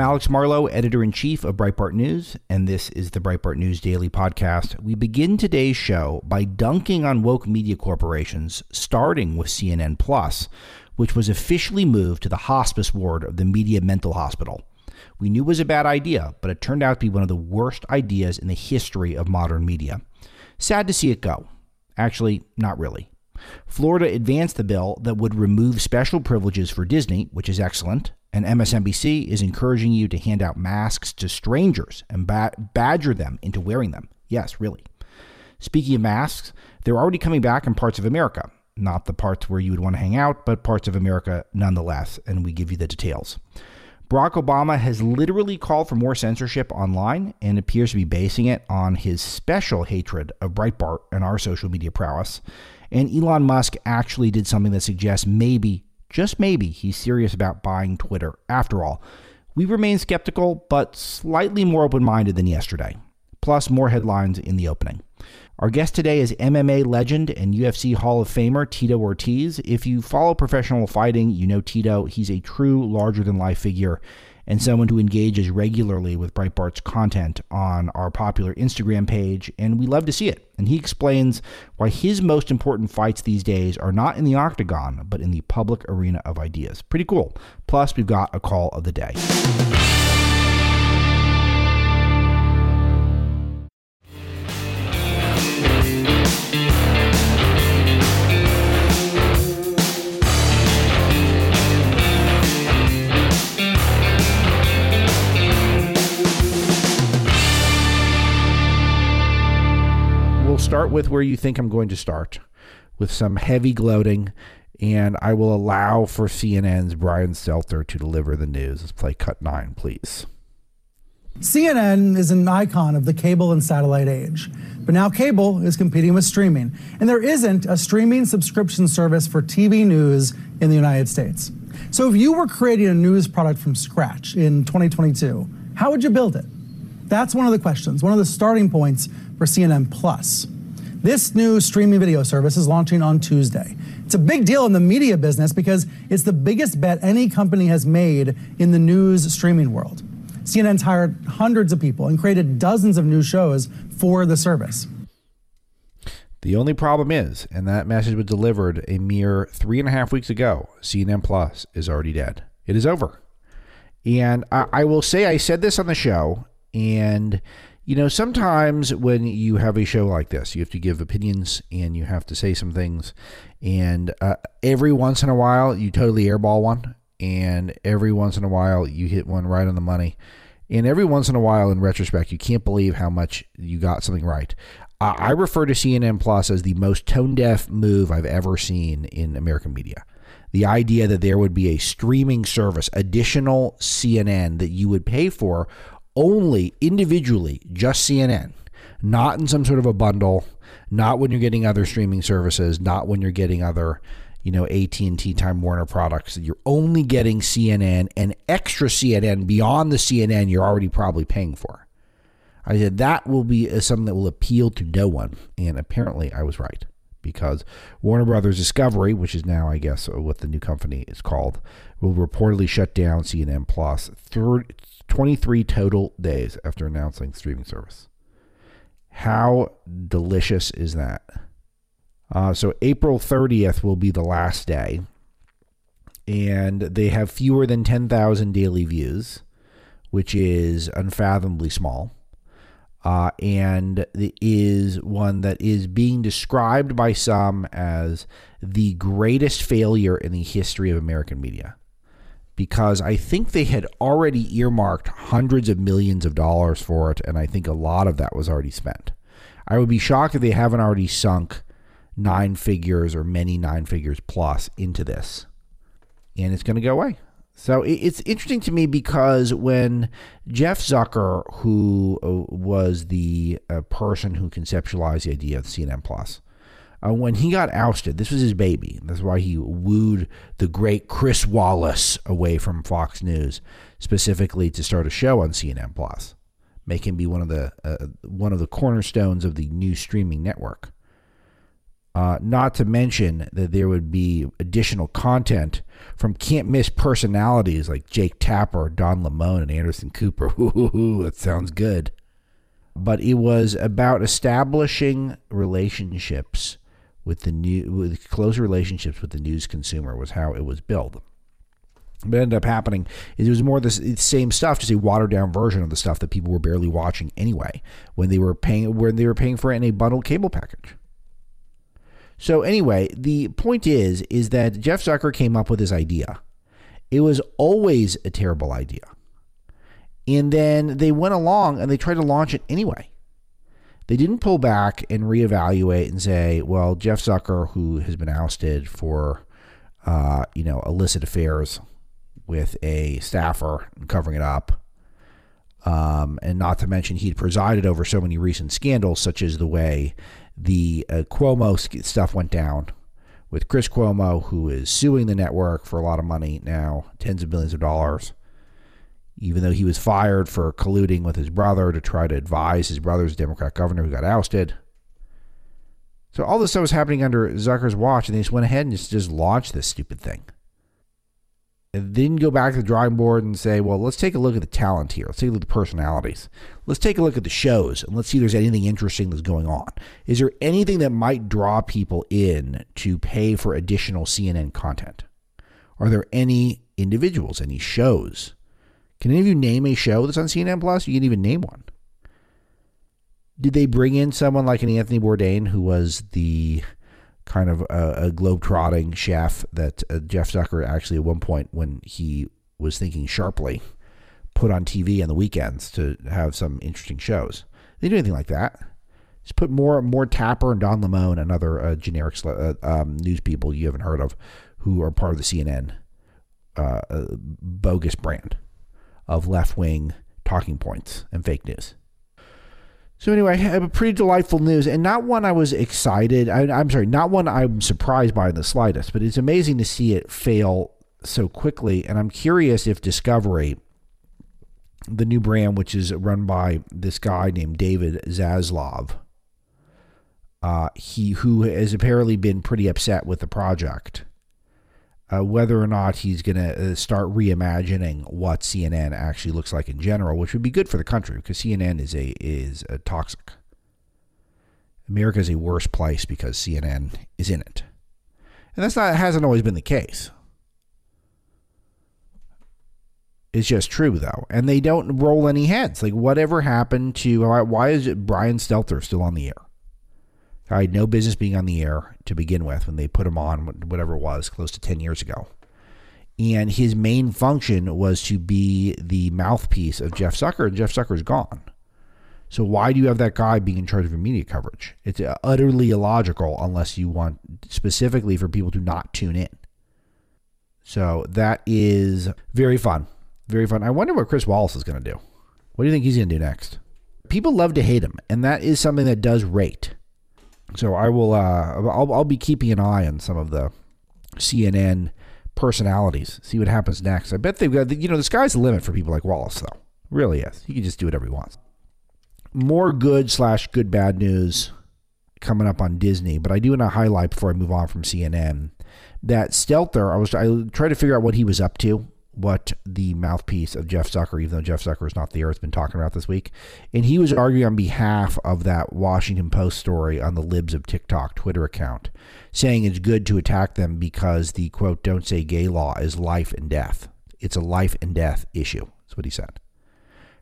I'm Alex Marlow, editor in chief of Breitbart News, and this is the Breitbart News Daily Podcast. We begin today's show by dunking on woke media corporations, starting with CNN Plus, which was officially moved to the hospice ward of the Media Mental Hospital. We knew it was a bad idea, but it turned out to be one of the worst ideas in the history of modern media. Sad to see it go. Actually, not really. Florida advanced the bill that would remove special privileges for Disney, which is excellent, and MSNBC is encouraging you to hand out masks to strangers and ba- badger them into wearing them. Yes, really. Speaking of masks, they're already coming back in parts of America. Not the parts where you would want to hang out, but parts of America nonetheless, and we give you the details. Barack Obama has literally called for more censorship online and appears to be basing it on his special hatred of Breitbart and our social media prowess. And Elon Musk actually did something that suggests maybe just maybe he's serious about buying Twitter. After all, we remain skeptical, but slightly more open minded than yesterday. Plus, more headlines in the opening. Our guest today is MMA legend and UFC Hall of Famer Tito Ortiz. If you follow professional fighting, you know Tito. He's a true larger than life figure and someone who engages regularly with Breitbart's content on our popular Instagram page, and we love to see it. And he explains why his most important fights these days are not in the octagon, but in the public arena of ideas. Pretty cool. Plus, we've got a call of the day. Start with where you think I'm going to start, with some heavy gloating, and I will allow for CNN's Brian Stelter to deliver the news. Let's play cut nine, please. CNN is an icon of the cable and satellite age, but now cable is competing with streaming, and there isn't a streaming subscription service for TV news in the United States. So if you were creating a news product from scratch in 2022, how would you build it? That's one of the questions, one of the starting points for CNN Plus. This new streaming video service is launching on Tuesday. It's a big deal in the media business because it's the biggest bet any company has made in the news streaming world. CNN's hired hundreds of people and created dozens of new shows for the service. The only problem is, and that message was delivered a mere three and a half weeks ago, CNN Plus is already dead. It is over. And I, I will say, I said this on the show, and you know, sometimes when you have a show like this, you have to give opinions and you have to say some things. And uh, every once in a while, you totally airball one. And every once in a while, you hit one right on the money. And every once in a while, in retrospect, you can't believe how much you got something right. I refer to CNN Plus as the most tone deaf move I've ever seen in American media. The idea that there would be a streaming service, additional CNN that you would pay for only individually, just CNN, not in some sort of a bundle, not when you're getting other streaming services, not when you're getting other, you know, AT&T Time Warner products. You're only getting CNN and extra CNN beyond the CNN you're already probably paying for. I said that will be uh, something that will appeal to no one, and apparently I was right. Because Warner Brothers Discovery, which is now I guess what the new company is called, will reportedly shut down CNN Plus 23 total days after announcing streaming service. How delicious is that? Uh, so April 30th will be the last day, and they have fewer than 10,000 daily views, which is unfathomably small. Uh, and it is one that is being described by some as the greatest failure in the history of American media because I think they had already earmarked hundreds of millions of dollars for it, and I think a lot of that was already spent. I would be shocked if they haven't already sunk nine figures or many nine figures plus into this, and it's going to go away. So it's interesting to me because when Jeff Zucker, who uh, was the uh, person who conceptualized the idea of CNN Plus, uh, when he got ousted, this was his baby. That's why he wooed the great Chris Wallace away from Fox News, specifically to start a show on CNN Plus, make him be one of the uh, one of the cornerstones of the new streaming network. Uh, not to mention that there would be additional content from can't miss personalities like Jake Tapper, Don Lemon, and Anderson Cooper. That sounds good. But it was about establishing relationships with the new, with close relationships with the news consumer was how it was built. What ended up happening is it was more the same stuff, just a watered down version of the stuff that people were barely watching anyway when they were paying when they were paying for it in a bundled cable package. So anyway, the point is is that Jeff Zucker came up with this idea. It was always a terrible idea. And then they went along and they tried to launch it anyway. They didn't pull back and reevaluate and say, well, Jeff Zucker, who has been ousted for, uh, you know, illicit affairs with a staffer and covering it up. Um, and not to mention, he'd presided over so many recent scandals, such as the way the uh, Cuomo stuff went down with Chris Cuomo, who is suing the network for a lot of money now, tens of millions of dollars. Even though he was fired for colluding with his brother to try to advise his brother's Democrat governor who got ousted. So all this stuff was happening under Zucker's watch, and they just went ahead and just, just launched this stupid thing and then go back to the drawing board and say, well, let's take a look at the talent here. Let's take a look at the personalities. Let's take a look at the shows and let's see if there's anything interesting that's going on. Is there anything that might draw people in to pay for additional CNN content? Are there any individuals, any shows? Can any of you name a show that's on CNN Plus? You can even name one. Did they bring in someone like an Anthony Bourdain, who was the kind of a, a globe-trotting chef that uh, Jeff Zucker actually at one point when he was thinking sharply put on TV on the weekends to have some interesting shows. They do anything like that. Just put more more Tapper and Don Lemon and other uh, generic uh, um, news people you haven't heard of who are part of the CNN uh, uh, bogus brand of left wing talking points and fake news. So anyway, a pretty delightful news, and not one I was excited. I, am sorry, not one I'm surprised by in the slightest. But it's amazing to see it fail so quickly, and I'm curious if Discovery, the new brand, which is run by this guy named David Zaslav, uh, he who has apparently been pretty upset with the project uh, whether or not he's going to uh, start reimagining what CNN actually looks like in general, which would be good for the country because CNN is a is a toxic. America is a worse place because CNN is in it, and that's not hasn't always been the case. It's just true though, and they don't roll any heads. Like whatever happened to why is it Brian Stelter still on the air? I had no business being on the air to begin with when they put him on, whatever it was, close to 10 years ago. And his main function was to be the mouthpiece of Jeff Zucker, and Jeff Zucker's gone. So why do you have that guy being in charge of your media coverage? It's utterly illogical unless you want specifically for people to not tune in. So that is very fun. Very fun. I wonder what Chris Wallace is going to do. What do you think he's going to do next? People love to hate him, and that is something that does rate. So I will. Uh, I'll, I'll be keeping an eye on some of the CNN personalities. See what happens next. I bet they've got. You know, the sky's the limit for people like Wallace, though. Really is. He can just do whatever he wants. More good slash good bad news coming up on Disney, but I do want to highlight before I move on from CNN that Stelter. I was I tried to figure out what he was up to what the mouthpiece of Jeff Zucker, even though Jeff Zucker is not there, has been talking about this week. And he was arguing on behalf of that Washington Post story on the Libs of TikTok Twitter account, saying it's good to attack them because the quote, don't say gay law is life and death. It's a life and death issue. That's what he said.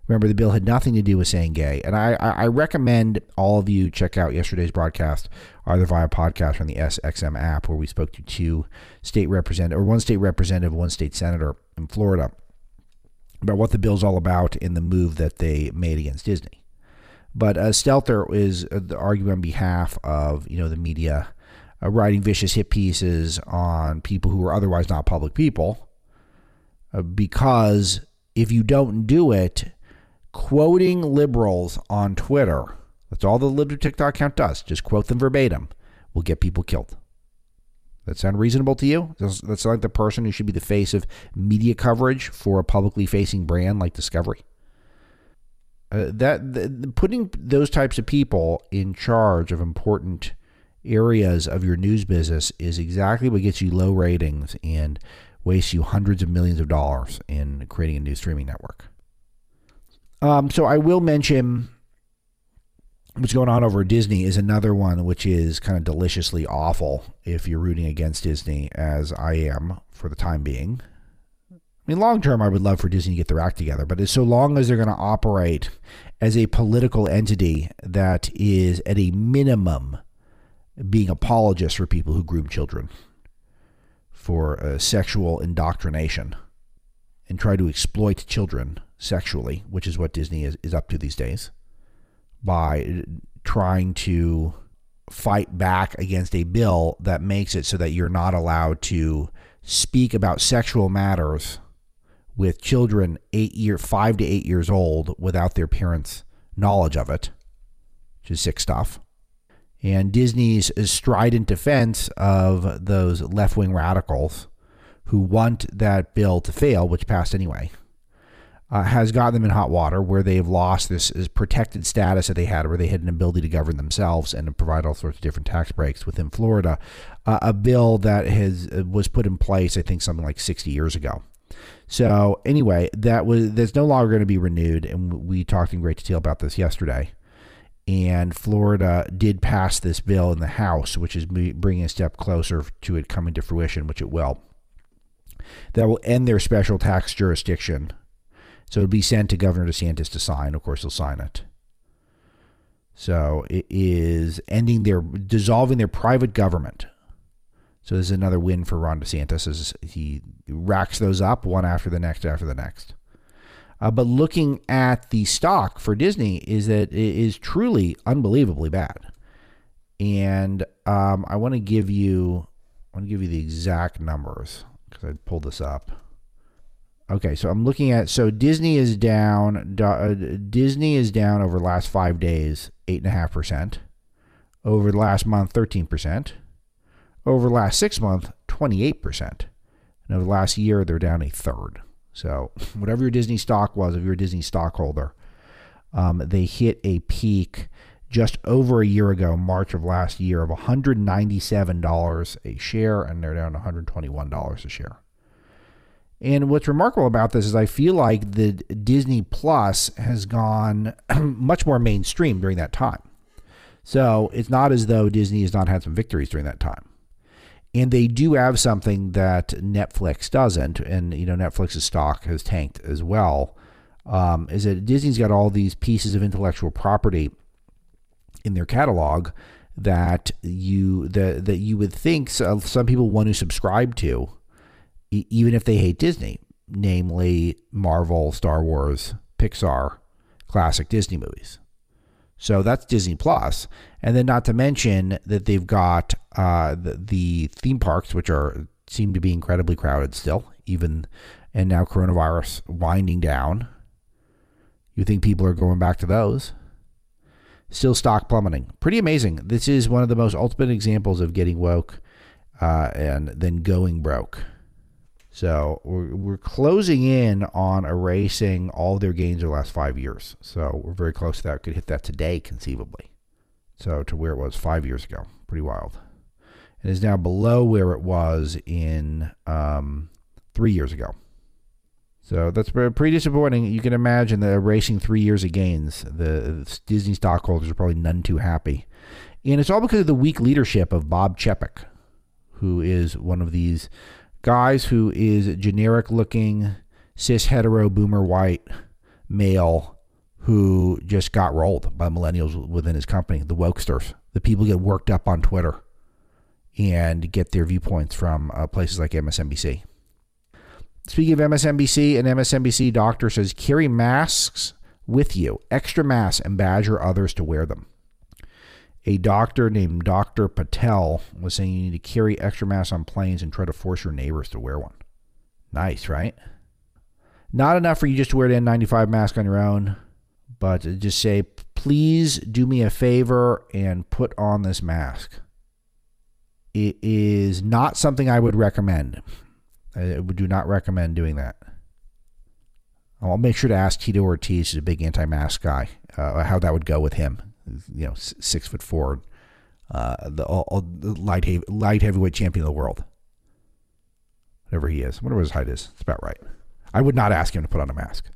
Remember, the bill had nothing to do with saying gay. And I, I recommend all of you check out yesterday's broadcast, either via podcast or on the SXM app, where we spoke to two state representative or one state representative, one state senator in Florida about what the bill's all about in the move that they made against Disney. But uh, Stelter is uh, arguing on behalf of you know the media, uh, writing vicious hit pieces on people who are otherwise not public people, uh, because if you don't do it, quoting liberals on Twitter. That's all the Lib TikTok account does. Just quote them verbatim. Will get people killed. That sound reasonable to you? That's like the person who should be the face of media coverage for a publicly facing brand like Discovery. Uh, that the, putting those types of people in charge of important areas of your news business is exactly what gets you low ratings and wastes you hundreds of millions of dollars in creating a new streaming network. Um, so I will mention what's going on over at Disney is another one which is kind of deliciously awful if you're rooting against Disney, as I am for the time being. I mean, long term, I would love for Disney to get their act together, but so long as they're going to operate as a political entity that is at a minimum being apologists for people who groom children for uh, sexual indoctrination and try to exploit children sexually, which is what Disney is, is up to these days, by trying to fight back against a bill that makes it so that you're not allowed to speak about sexual matters with children eight year five to eight years old without their parents' knowledge of it, which is sick stuff. And Disney's strident defense of those left wing radicals who want that bill to fail, which passed anyway, uh, has gotten them in hot water where they've lost this, protected status that they had, where they had an ability to govern themselves and to provide all sorts of different tax breaks within Florida. Uh, a bill that has uh, was put in place, I think, something like 60 years ago. So anyway, that was that's no longer going to be renewed, and we talked in great detail about this yesterday. And Florida did pass this bill in the House, which is bringing a step closer to it coming to fruition, which it will. That will end their special tax jurisdiction so it'll be sent to Governor DeSantis to sign. Of course, he'll sign it. So it is ending their dissolving their private government. So this is another win for Ron DeSantis as he racks those up one after the next after the next. Uh, but looking at the stock for Disney is that it is truly unbelievably bad. And um, I want to give you I want to give you the exact numbers because I pulled this up. Okay, so I'm looking at so Disney is down. Uh, Disney is down over the last five days, eight and a half percent. Over the last month, thirteen percent. Over the last six months, twenty-eight percent. And over the last year, they're down a third. So whatever your Disney stock was, if you're a Disney stockholder, um, they hit a peak just over a year ago, March of last year, of $197 a share, and they're down $121 a share. And what's remarkable about this is I feel like the Disney Plus has gone much more mainstream during that time. So it's not as though Disney has not had some victories during that time. And they do have something that Netflix doesn't, and you know Netflix's stock has tanked as well. Um, is that Disney's got all these pieces of intellectual property in their catalog that you that that you would think some people want to subscribe to even if they hate Disney, namely Marvel, Star Wars, Pixar, classic Disney movies. So that's Disney Plus, and then not to mention that they've got uh, the, the theme parks, which are seem to be incredibly crowded still, even and now coronavirus winding down. You think people are going back to those? Still stock plummeting. Pretty amazing. This is one of the most ultimate examples of getting woke uh, and then going broke. So we're, we're closing in on erasing all their gains over the last five years. So we're very close to that. Could hit that today, conceivably. So to where it was five years ago. Pretty wild. It is now below where it was in um, three years ago. So that's pretty disappointing. You can imagine that erasing three years of gains, the Disney stockholders are probably none too happy. And it's all because of the weak leadership of Bob Chapek, who is one of these guys who is generic looking, cis hetero boomer white male who just got rolled by millennials within his company, the wokesters. The people get worked up on Twitter and get their viewpoints from uh, places like MSNBC. Speaking of MSNBC, an MSNBC doctor says carry masks with you, extra masks, and badger others to wear them a doctor named Dr. Patel was saying you need to carry extra masks on planes and try to force your neighbors to wear one. Nice, right? Not enough for you just to wear the N95 mask on your own, but just say, please do me a favor and put on this mask. It is not something I would recommend. I would do not recommend doing that. I'll make sure to ask Tito Ortiz, who's a big anti mask guy, uh, how that would go with him you know, six foot four, uh, the, all, the light light heavyweight champion of the world, whatever he is, whatever his height is. It's about right. I would not ask him to put on a mask.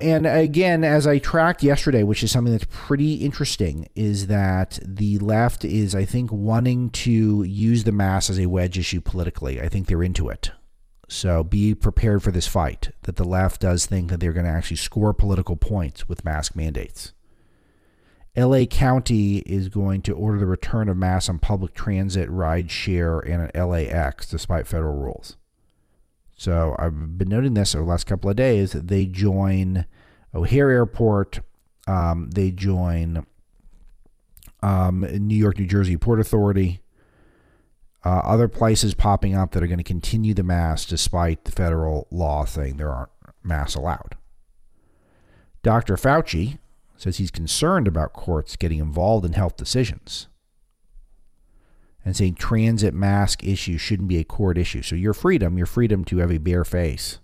And again, as I tracked yesterday, which is something that's pretty interesting, is that the left is, I think, wanting to use the mask as a wedge issue politically. I think they're into it. So be prepared for this fight, that the left does think that they're going to actually score political points with mask mandates. LA County is going to order the return of masks on public transit, ride share, and at LAX despite federal rules. So I've been noting this over the last couple of days. They join O'Hare Airport. Um, they join um, New York, New Jersey Port Authority. Uh, other places popping up that are going to continue the mask despite the federal law saying there aren't masks allowed. Dr. Fauci says he's concerned about courts getting involved in health decisions and saying transit mask issue shouldn't be a court issue. So your freedom, your freedom to have a bare face,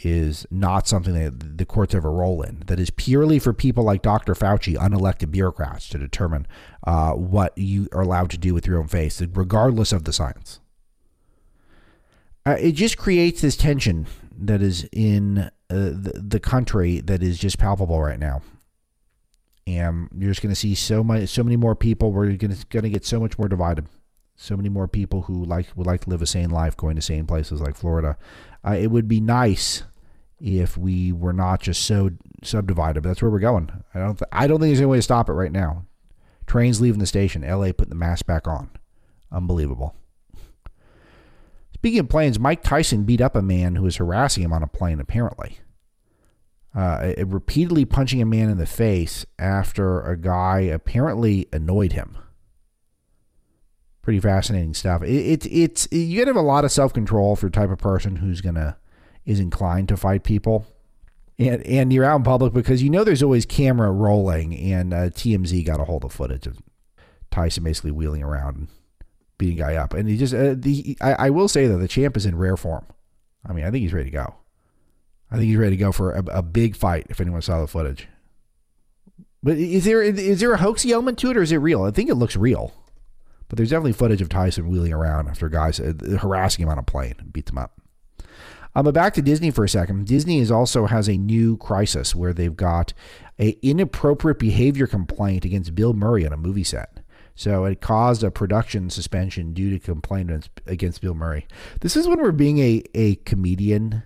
is not something that the courts have a role in. That is purely for people like Dr. Fauci, unelected bureaucrats, to determine uh, what you are allowed to do with your own face, regardless of the science. Uh, it just creates this tension that is in the, the country that is just palpable right now and you're just going to see so much, so many more people. We're going to going to get so much more divided. So many more people who like would like to live a sane life, going to sane places like Florida. Uh, it would be nice if we were not just so subdivided. But that's where we're going. I don't. Th- I don't think there's any way to stop it right now. Trains leaving the station. L.A. putting the mask back on. Unbelievable. Speaking of planes, Mike Tyson beat up a man who was harassing him on a plane. Apparently uh, repeatedly punching a man in the face after a guy apparently annoyed him. Pretty fascinating stuff. It's it, it's you gotta have a lot of self control for the type of person who's gonna is inclined to fight people, and and you're out in public because you know there's always camera rolling, and uh, TMZ got a hold of footage of Tyson basically wheeling around beating guy up, and he just uh, the I, I will say that the champ is in rare form. I mean, I think he's ready to go. I think he's ready to go for a, a big fight. If anyone saw the footage, but is there is there a hoaxy element to it, or is it real? I think it looks real, but there's definitely footage of Tyson wheeling around after guys uh, harassing him on a plane and beats him up. Um, but back to Disney for a second. Disney is also has a new crisis where they've got a inappropriate behavior complaint against Bill Murray on a movie set. So it caused a production suspension due to complaints against Bill Murray. This is when we're being a, a comedian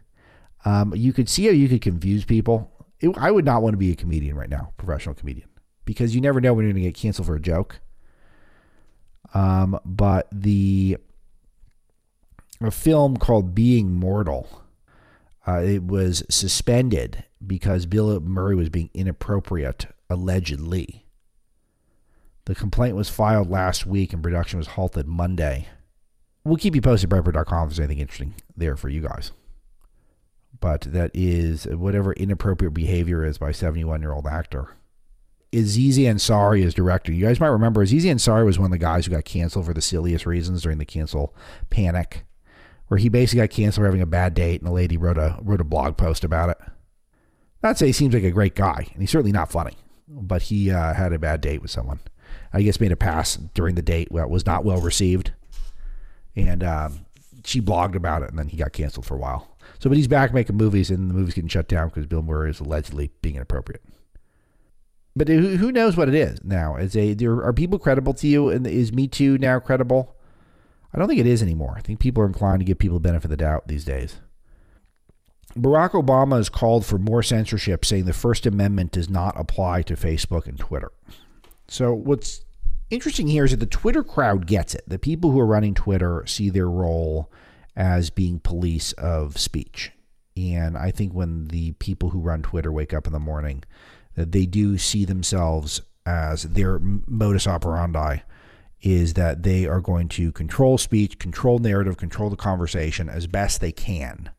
um, you could see how you could confuse people. It, I would not want to be a comedian right now, professional comedian, because you never know when you're going to get canceled for a joke. Um, but the a film called Being Mortal, uh, it was suspended because Bill Murray was being inappropriate, allegedly. The complaint was filed last week and production was halted Monday. We'll keep you posted at Breitbart.com if there's anything interesting there for you guys but that is whatever inappropriate behavior is by 71 year old actor. Aziz Ansari is director. You guys might remember Aziz Ansari was one of the guys who got canceled for the silliest reasons during the cancel panic, where he basically got canceled for having a bad date, and a lady wrote a wrote a blog post about it. Not say he seems like a great guy, and he's certainly not funny, but he uh, had a bad date with someone. I guess made a pass during the date that was not well received, and um, she blogged about it, and then he got canceled for a while. So, but he's back making movies, and the movie's getting shut down because Bill Murray is allegedly being inappropriate. But who, who knows what it is now? Is a there are people credible to you, and is Me Too now credible? I don't think it is anymore. I think people are inclined to give people the benefit of the doubt these days. Barack Obama has called for more censorship, saying the First Amendment does not apply to Facebook and Twitter. So, what's interesting here is that the Twitter crowd gets it. The people who are running Twitter see their role as being police of speech. And I think when the people who run Twitter wake up in the morning, that they do see themselves as their modus operandi is that they are going to control speech, control narrative, control the conversation as best they can.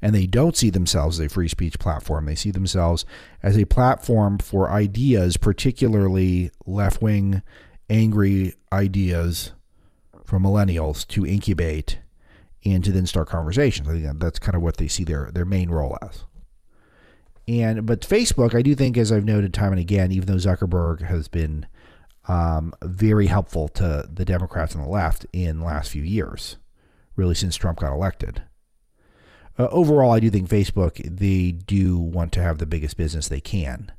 And they don't see themselves as a free speech platform. They see themselves as a platform for ideas, particularly left wing, angry ideas from millennials to incubate and to then start conversations. I think that's kind of what they see their their main role as. And but Facebook, I do think, as I've noted time and again, even though Zuckerberg has been um, very helpful to the Democrats on the left in the last few years, really since Trump got elected. Uh, overall, I do think Facebook, they do want to have the biggest business they can.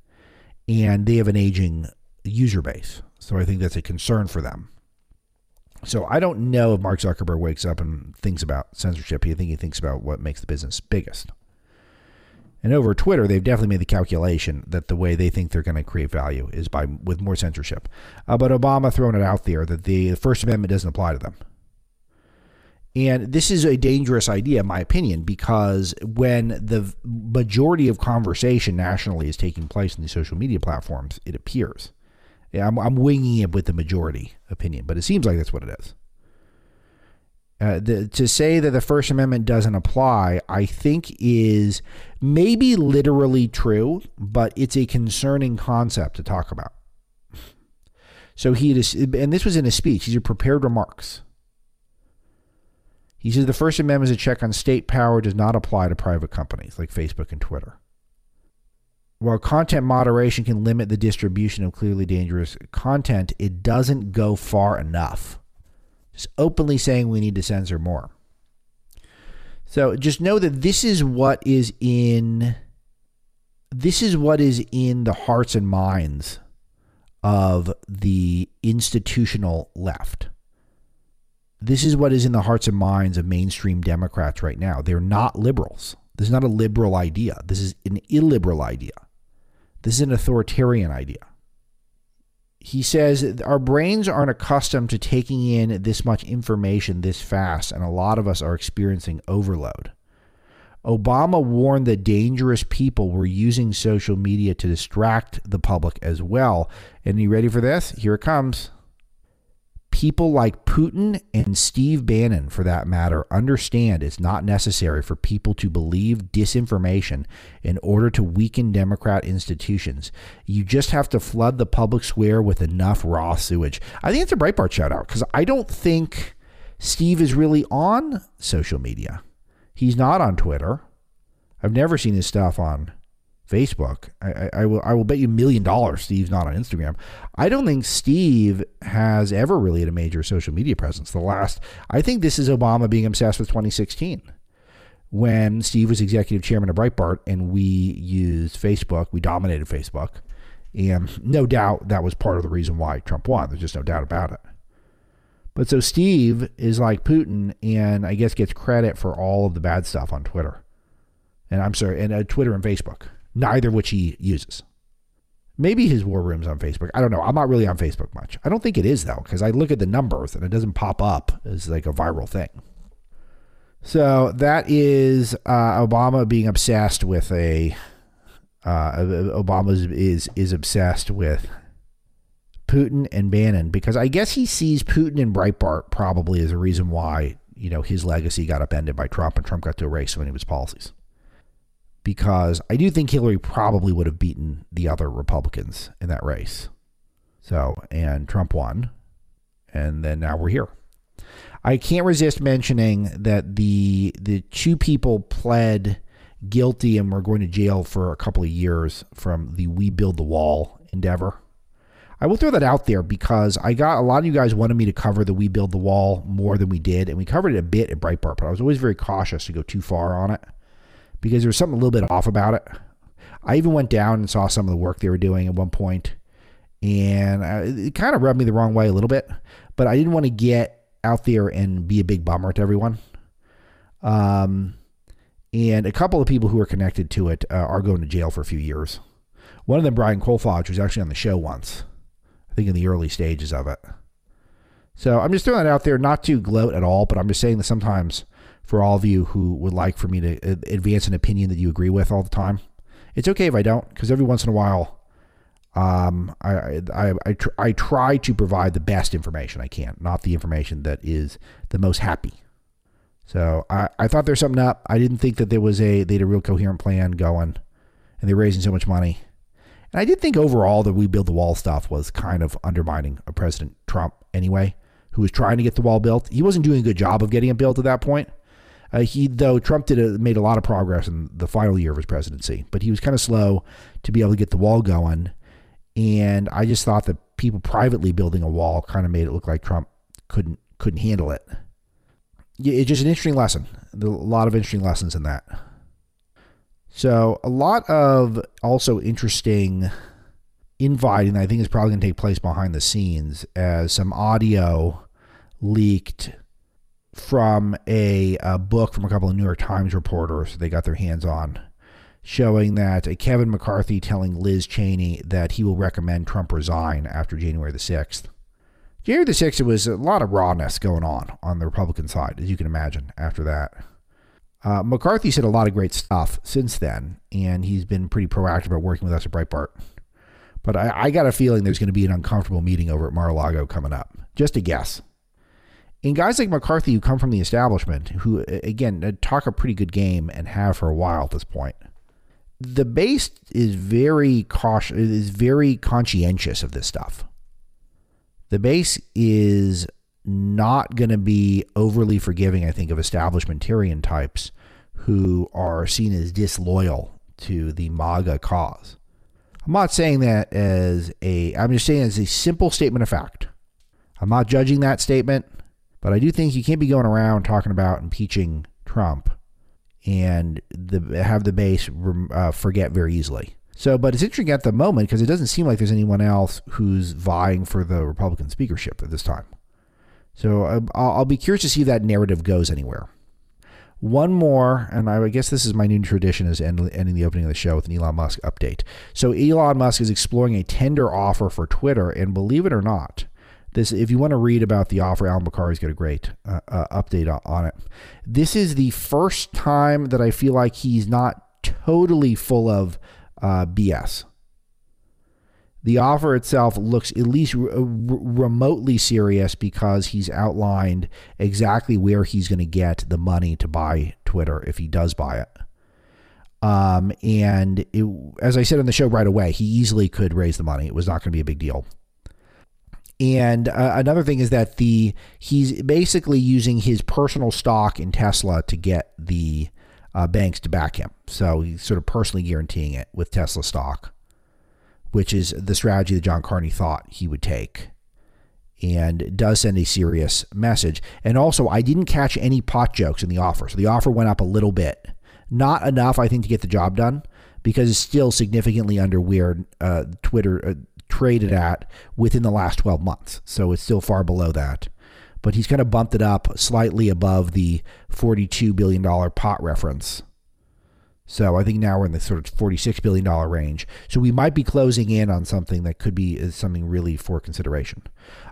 And they have an aging user base. So I think that's a concern for them. So I don't know if Mark Zuckerberg wakes up and thinks about censorship. I think he thinks about what makes the business biggest. And over Twitter, they've definitely made the calculation that the way they think they're going to create value is by with more censorship. Uh, but Obama throwing it out there that the First Amendment doesn't apply to them. And this is a dangerous idea, in my opinion, because when the majority of conversation nationally is taking place in these social media platforms, it appears. Yeah, I'm, I'm winging it with the majority opinion, but it seems like that's what it is. Uh, the, to say that the First Amendment doesn't apply, I think, is maybe literally true, but it's a concerning concept to talk about. So he, and this was in a speech, these are prepared remarks. He says the First Amendment is a check on state power, does not apply to private companies like Facebook and Twitter. While content moderation can limit the distribution of clearly dangerous content, it doesn't go far enough. Just openly saying we need to censor more. So just know that this is what is in this is what is in the hearts and minds of the institutional left. This is what is in the hearts and minds of mainstream Democrats right now. They're not liberals. This is not a liberal idea. This is an illiberal idea. This is an authoritarian idea. He says our brains aren't accustomed to taking in this much information this fast, and a lot of us are experiencing overload. Obama warned that dangerous people were using social media to distract the public as well. And are you ready for this? Here it comes. People like Putin and Steve Bannon, for that matter, understand it's not necessary for people to believe disinformation in order to weaken Democrat institutions. You just have to flood the public square with enough raw sewage. I think it's a Breitbart shout out because I don't think Steve is really on social media. He's not on Twitter. I've never seen his stuff on Facebook. I, I, will I will bet you a million dollars Steve's not on Instagram. I don't think Steve has ever really had a major social media presence. The last I think this is Obama being obsessed with 2016. When Steve was executive chairman of Breitbart and we used Facebook, we dominated Facebook. And no doubt that was part of the reason why Trump won. There's just no doubt about it. But so Steve is like Putin and I guess gets credit for all of the bad stuff on Twitter. And I'm sorry, and uh, Twitter and Facebook neither which he uses. Maybe his war room's on Facebook. I don't know. I'm not really on Facebook much. I don't think it is though, because I look at the numbers and it doesn't pop up as like a viral thing. So that is uh, Obama being obsessed with a. Uh, Obama is is obsessed with Putin and Bannon because I guess he sees Putin and Breitbart probably as a reason why you know his legacy got upended by Trump and Trump got to erase so many of his policies because I do think Hillary probably would have beaten the other Republicans in that race. So, and Trump won. And then now we're here. I can't resist mentioning that the the two people pled guilty and were going to jail for a couple of years from the We Build the Wall endeavor. I will throw that out there because I got a lot of you guys wanted me to cover the We Build the Wall more than we did, and we covered it a bit at Breitbart, but I was always very cautious to go too far on it because there was something a little bit off about it. I even went down and saw some of the work they were doing at one point, and it kind of rubbed me the wrong way a little bit. But I didn't want to get out there and be a big bummer to everyone. Um, and a couple of people who are connected to it uh, are going to jail for a few years. One of them, Brian Kolfage, was actually on the show once, I think in the early stages of it. So I'm just throwing that out there, not to gloat at all, but I'm just saying that sometimes for all of you who would like for me to uh, advance an opinion that you agree with all the time. It's okay if I don't, because every once in a while, um, I I I, tr- I try to provide the best information I can, not the information that is the most happy. So I, I thought there's something up. I didn't think that there was a they had a real coherent plan going, and they're raising so much money. And I did think overall that we build the wall stuff was kind of undermining a President Trump anyway, who was trying to get the wall built. He wasn't doing a good job of getting it built at that point. Uh, he though Trump did a, made a lot of progress in the final year of his presidency, but he was kind of slow to be able to get the wall going. And I just thought that people privately building a wall kind of made it look like Trump couldn't couldn't handle it. It's just an interesting lesson. A lot of interesting lessons in that. So a lot of also interesting inviting I think is probably going to take place behind the scenes as some audio leaked from a, a, book from a couple of New York Times reporters they got their hands on, showing that a Kevin McCarthy telling Liz Cheney that he will recommend Trump resign after January the 6th. January the 6th, it was a lot of rawness going on on the Republican side, as you can imagine, after that. Uh, McCarthy said a lot of great stuff since then, and he's been pretty proactive about working with us at Breitbart. But I, I got a feeling there's going to be an uncomfortable meeting over at Mar-a-Lago coming up. Just a guess. And guys like McCarthy who come from the establishment, who again uh, talk a pretty good game and have for a while at this point, the base is very cautious, is very conscientious of this stuff. The base is not going to be overly forgiving, I think, of establishmentarian types who are seen as disloyal to the MAGA cause. I'm not saying that as a, I'm just saying as a simple statement of fact. I'm not judging that statement, but I do think you can't be going around talking about impeaching Trump and the, have the base uh, forget very easily. So, but it's interesting at the moment because it doesn't seem like there's anyone else who's vying for the Republican speakership at this time. So um, I'll, I'll be curious to see if that narrative goes anywhere. One more, and I guess this is my new tradition, is ending the opening of the show with an Elon Musk update. So Elon Musk is exploring a tender offer for Twitter, and believe it or not, this if you want to read about the offer, Allum Bokhari's got a great uh, uh, update on it. This is the first time that I feel like he's not totally full of uh, BS. The offer itself looks at least r- remotely serious because he's outlined exactly where he's going to get the money to buy Twitter if he does buy it. Um, and it, as I said on the show right away, he easily could raise the money. It was not going to be a big deal. And uh, another thing is that the he's basically using his personal stock in Tesla to get the uh, banks to back him. So he's sort of personally guaranteeing it with Tesla stock which is the strategy that John Carney thought he would take. And does send a serious message. And also, I didn't catch any pot jokes in the offer. So the offer went up a little bit. Not enough, I think, to get the job done because it's still significantly under where uh, Twitter uh, traded at within the last 12 months. So it's still far below that. But he's kind of bumped it up slightly above the $42 billion pot reference so I think now we're in the sort of $46 billion range. So we might be closing in on something that could be something really for consideration.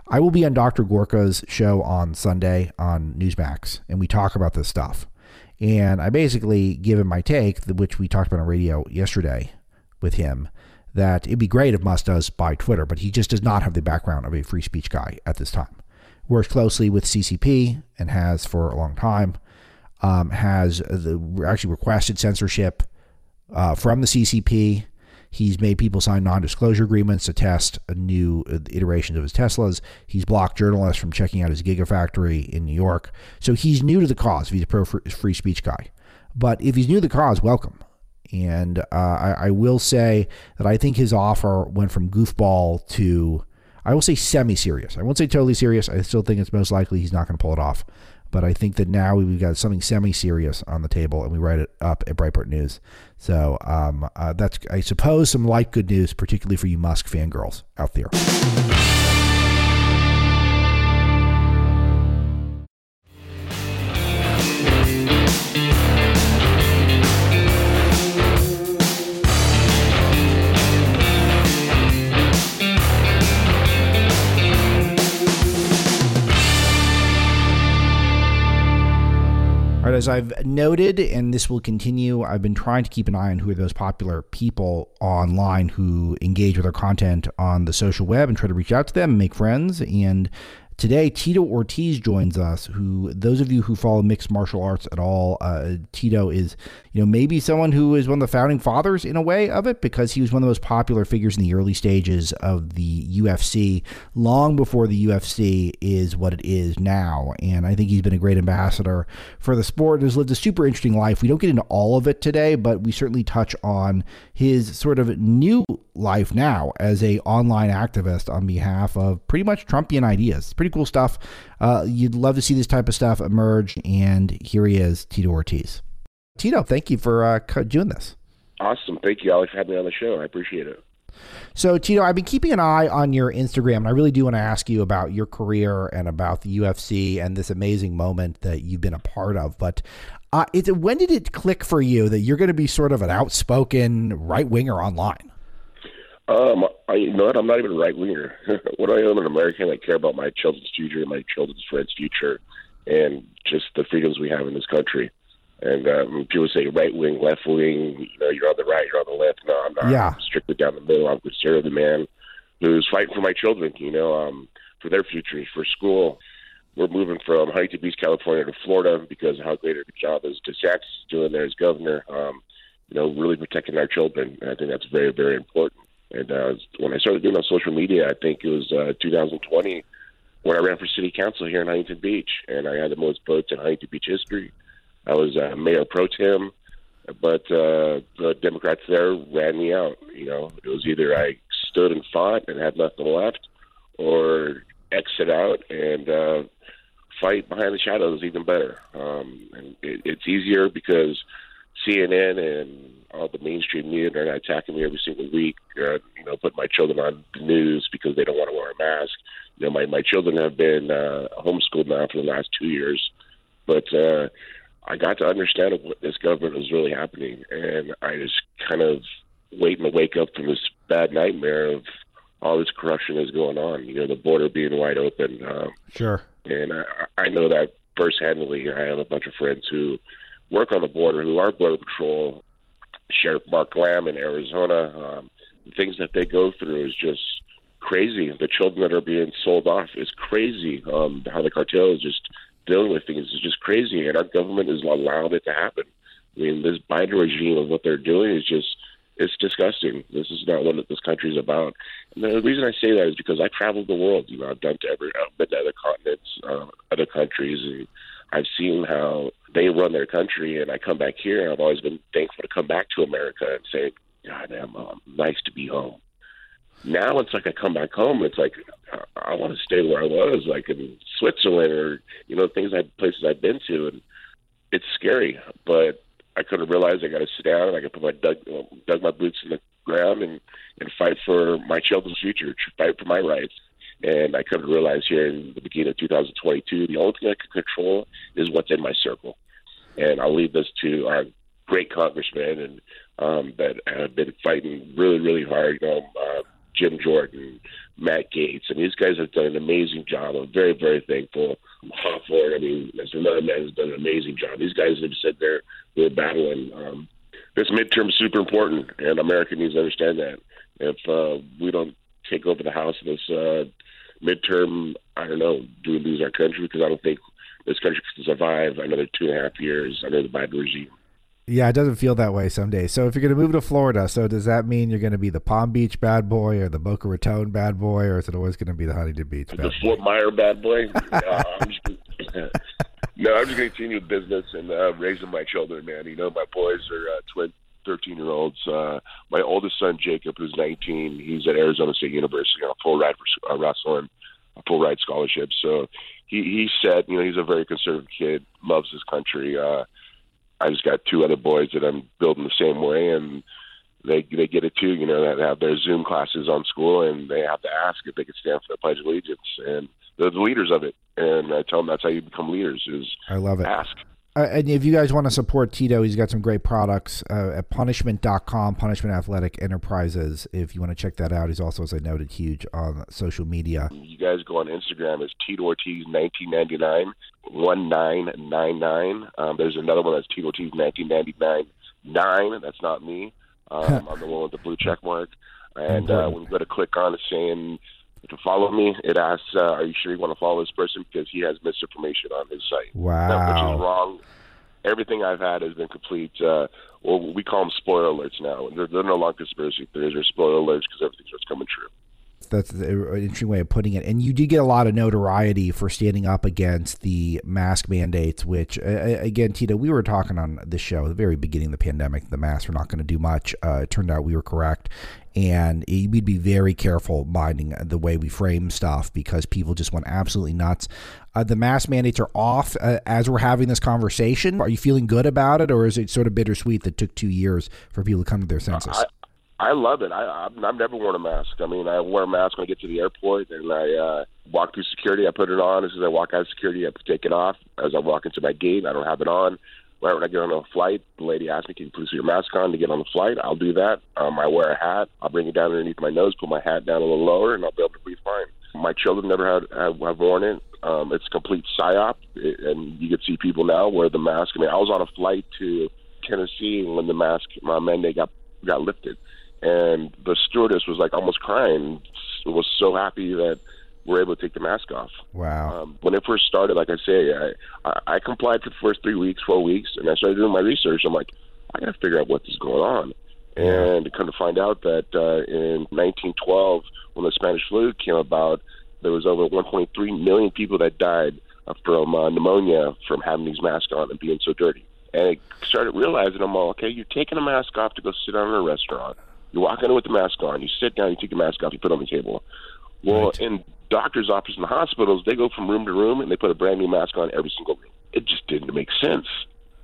I will be on Dr. Gorka's show on Sunday on Newsmax, and we talk about this stuff. And I basically give him my take, which we talked about on radio yesterday with him, that it'd be great if Musk does buy Twitter, but he just does not have the background of a free speech guy at this time. Works closely with CCP and has for a long time um, has the, actually requested censorship uh, from the CCP. He's made people sign non disclosure agreements to test new uh, iterations of his Teslas. He's blocked journalists from checking out his Gigafactory in New York. So he's new to the cause if he's a pro free speech guy. But if he's new to the cause, welcome. And uh, I, I, will say that I think his offer went from goofball to, I will say, semi serious. I won't say totally serious. I still think it's most likely he's not going to pull it off. But I think that now we've got something semi-serious on the table, and we write it up at Breitbart News. So um, uh, that's, I suppose, some light good news, particularly for you Musk fangirls out there. As I've noted, and this will continue, I've been trying to keep an eye on who are those popular people online who engage with our content on the social web and try to reach out to them, make friends, and Today, Tito Ortiz joins us. Who those of you who follow mixed martial arts at all, uh, Tito is you know maybe someone who is one of the founding fathers in a way of it because he was one of the most popular figures in the early stages of the UFC, long before the UFC is what it is now. And I think he's been a great ambassador for the sport. Has lived a super interesting life. We don't get into all of it today, but we certainly touch on his sort of new life now as a online activist on behalf of pretty much Trumpian ideas. It's pretty cool stuff. Uh, you'd love to see this type of stuff emerge, and here he is, Tito Ortiz. Tito, thank you for uh, doing this. Awesome. Thank you, Alex, for having me on the show. I appreciate it. So, Tito, I've been keeping an eye on your Instagram, and I really do want to ask you about your career and about the UFC and this amazing moment that you've been a part of. But uh, it, when did it click for you that you're going to be sort of an outspoken right winger online? Um, I, you know what? I'm not even a right winger. what I am an American, I care about my children's future, my children's friends' future, and just the freedoms we have in this country. And um, people say right wing, left wing. You know, you're on the right, you're on the left. No, I'm not. Yeah. I'm strictly down the middle. I'm a conservative man who's fighting for my children. You know, um, for their futures, for school. We're moving from Huntington Beach, California, to Florida because of how great a job is DeSantis doing there as governor. Um, you know, really protecting our children. And I think that's very, very important. And uh, when I started doing on social media, I think it was uh, 2020 when I ran for city council here in Huntington Beach, and I had the most votes in Huntington Beach history. I was uh, mayor pro tem, but uh, the Democrats there ran me out. You know, it was either I stood and fought and had nothing left, or exit out and uh, fight behind the shadows even better. Um, and it, it's easier because CNN and all the mainstream media are attacking me every single week. Uh, you know, put my children on the news because they don't want to wear a mask. You know, my my children have been uh, homeschooled now for the last two years, but uh, I got to understand what this government was really happening, and I just kind of waiting to wake up from this bad nightmare of all this corruption is going on. You know, the border being wide open. Um, sure. And I, I know that firsthandly. I have a bunch of friends who work on the border, who are border patrol. Sheriff Mark Lamb in Arizona. Um, the things that they go through is just crazy. The children that are being sold off is crazy. Um, how the cartel is just dealing with things is just crazy, and our government is allowed it to happen. I mean, this Biden regime of what they're doing is just it's disgusting. This is not what this country is about. And the reason I say that is because I traveled the world. You know, I've done to every, I've been to other continents, uh, other countries, and I've seen how they run their country. And I come back here, and I've always been thankful to come back to America and say, God, damn, um, nice to be home. Now it's like I come back home. It's like I, I want to stay where I was, like in Switzerland or you know things I places I've been to, and it's scary. But I couldn't realize I got to sit down and I could put my dug, dug my boots in the ground and and fight for my children's future, fight for my rights. And I couldn't realize here in the beginning of 2022, the only thing I can control is what's in my circle. And I'll leave this to our great congressmen and um, that have been fighting really, really hard. You know, uh, Jim Jordan, Matt Gaetz, and these guys have done an amazing job. I'm very, very thankful. Cawthorn, I mean, there's another man who's done an amazing job. These guys have said they're they're battling. Um, this midterm is super important, and America needs to understand that. If uh, we don't take over the House in this uh, midterm, I don't know, do we lose our country? Because I don't think this country can survive another two and a half years under the Biden regime. Yeah, it doesn't feel that way some days. So if you're going to move to Florida, so does that mean you're going to be the Palm Beach bad boy or the Boca Raton bad boy, or is it always going to be the Huntington Beach bad the boy? Fort Myer bad boy? uh, I'm just, no, I'm just going to continue business and uh, raising my children, man. You know, my boys are uh, twin 13 year olds. Uh, my oldest son, Jacob, who's 19, he's at Arizona State University on a full ride for uh, wrestling, a full ride scholarship. So he, he said, you know, he's a very conservative kid, loves his country. Uh, I just got two other boys that I'm building the same way, and they they get it too. You know, that have their Zoom classes on school, and they have to ask if they can stand for the Pledge of Allegiance, and they're the leaders of it. And I tell them that's how you become leaders: is I love it. ask. Uh, and if you guys want to support Tito, he's got some great products uh, at punishment.com, Punishment Athletic Enterprises. If you want to check that out, he's also, as I noted, huge on social media. You guys go on Instagram as Tito Ortiz 1999 1999. Um, there's another one that's Tito Ortiz 1999 nine. That's not me. Um, I'm the one with the blue check mark. And uh, when you go to click on it saying to follow me, it asks, uh, "Are you sure you want to follow this person?" Because he has misinformation on his site. Wow, which is wrong. Everything I've had has been complete. Uh, well, we call them spoiler alerts now. They're, they're no longer conspiracy theories; they're spoiler alerts because everything starts coming true that's an interesting way of putting it. And you did get a lot of notoriety for standing up against the mask mandates, which, again, Tito, we were talking on the show at the very beginning of the pandemic. The masks were not going to do much. Uh, it turned out we were correct. And we'd be very careful minding the way we frame stuff because people just went absolutely nuts. Uh, the mask mandates are off uh, as we're having this conversation. Are you feeling good about it, or is it sort of bittersweet that took two years for people to come to their senses? I, I love it. I, I've, I've never worn a mask. I mean, I wear a mask when I get to the airport, and I uh, walk through security. I put it on. As soon as I walk out of security, I take it off. As I walk into my gate, I don't have it on. Right when I get on a flight, the lady asks me, "Can you please put your mask on to get on the flight?" I'll do that. Um, I wear a hat. I'll bring it down underneath my nose, put my hat down a little lower, and I'll be able to breathe fine. My children never had have, have worn it. Um, it's complete psyop, it, and you can see people now wear the mask. I mean, I was on a flight to Tennessee when the mask my mandate got got lifted and the stewardess was like almost crying. Was so happy that we're able to take the mask off. Wow. Um, when it first started, like I say, I, I, I complied for the first three weeks, four weeks, and I started doing my research. I'm like, I got to figure out what is going on. And come to find out that uh, in 1912, when the Spanish flu came about, there was over 1.3 million people that died from uh, pneumonia from having these masks on and being so dirty. And I started realizing, I'm all, okay, you're taking a mask off to go sit down in a restaurant you walk in with the mask on. You sit down. You take the mask off. You put it on the table. Well, right. in doctors' offices and hospitals, they go from room to room and they put a brand new mask on every single room. It just didn't make sense.